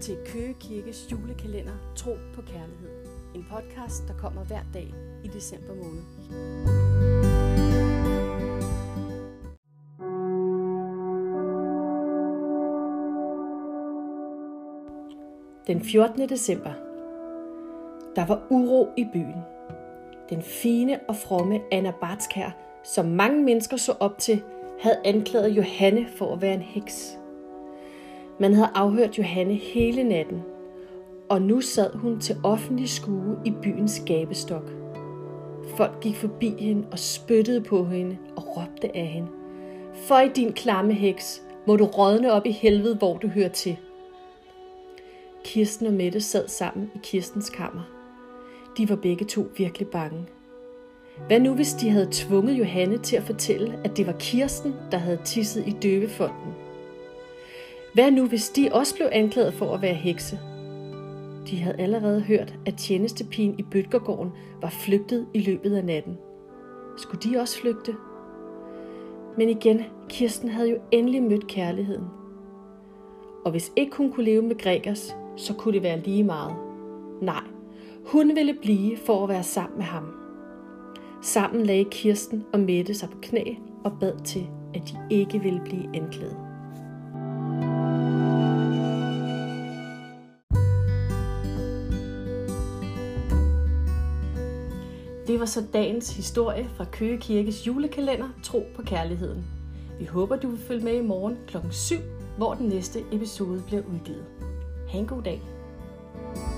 til Køge Kirkes julekalender Tro på Kærlighed. En podcast, der kommer hver dag i december måned. Den 14. december. Der var uro i byen. Den fine og fromme Anna Bartskær, som mange mennesker så op til, havde anklaget Johanne for at være en heks. Man havde afhørt Johanne hele natten, og nu sad hun til offentlig skue i byens gabestok. Folk gik forbi hende og spyttede på hende og råbte af hende. For i din klamme heks, må du rådne op i helvede, hvor du hører til. Kirsten og Mette sad sammen i Kirstens kammer. De var begge to virkelig bange. Hvad nu, hvis de havde tvunget Johanne til at fortælle, at det var Kirsten, der havde tisset i døbefonden? Hvad nu, hvis de også blev anklaget for at være hekse? De havde allerede hørt, at tjenestepigen i Bøtgergården var flygtet i løbet af natten. Skulle de også flygte? Men igen, Kirsten havde jo endelig mødt kærligheden. Og hvis ikke hun kunne leve med Gregers, så kunne det være lige meget. Nej, hun ville blive for at være sammen med ham. Sammen lagde Kirsten og Mette sig på knæ og bad til, at de ikke ville blive anklaget. Det var så dagens historie fra Køge Kirkes julekalender Tro på Kærligheden. Vi håber, du vil følge med i morgen kl. 7, hvor den næste episode bliver udgivet. Ha' en god dag. thank you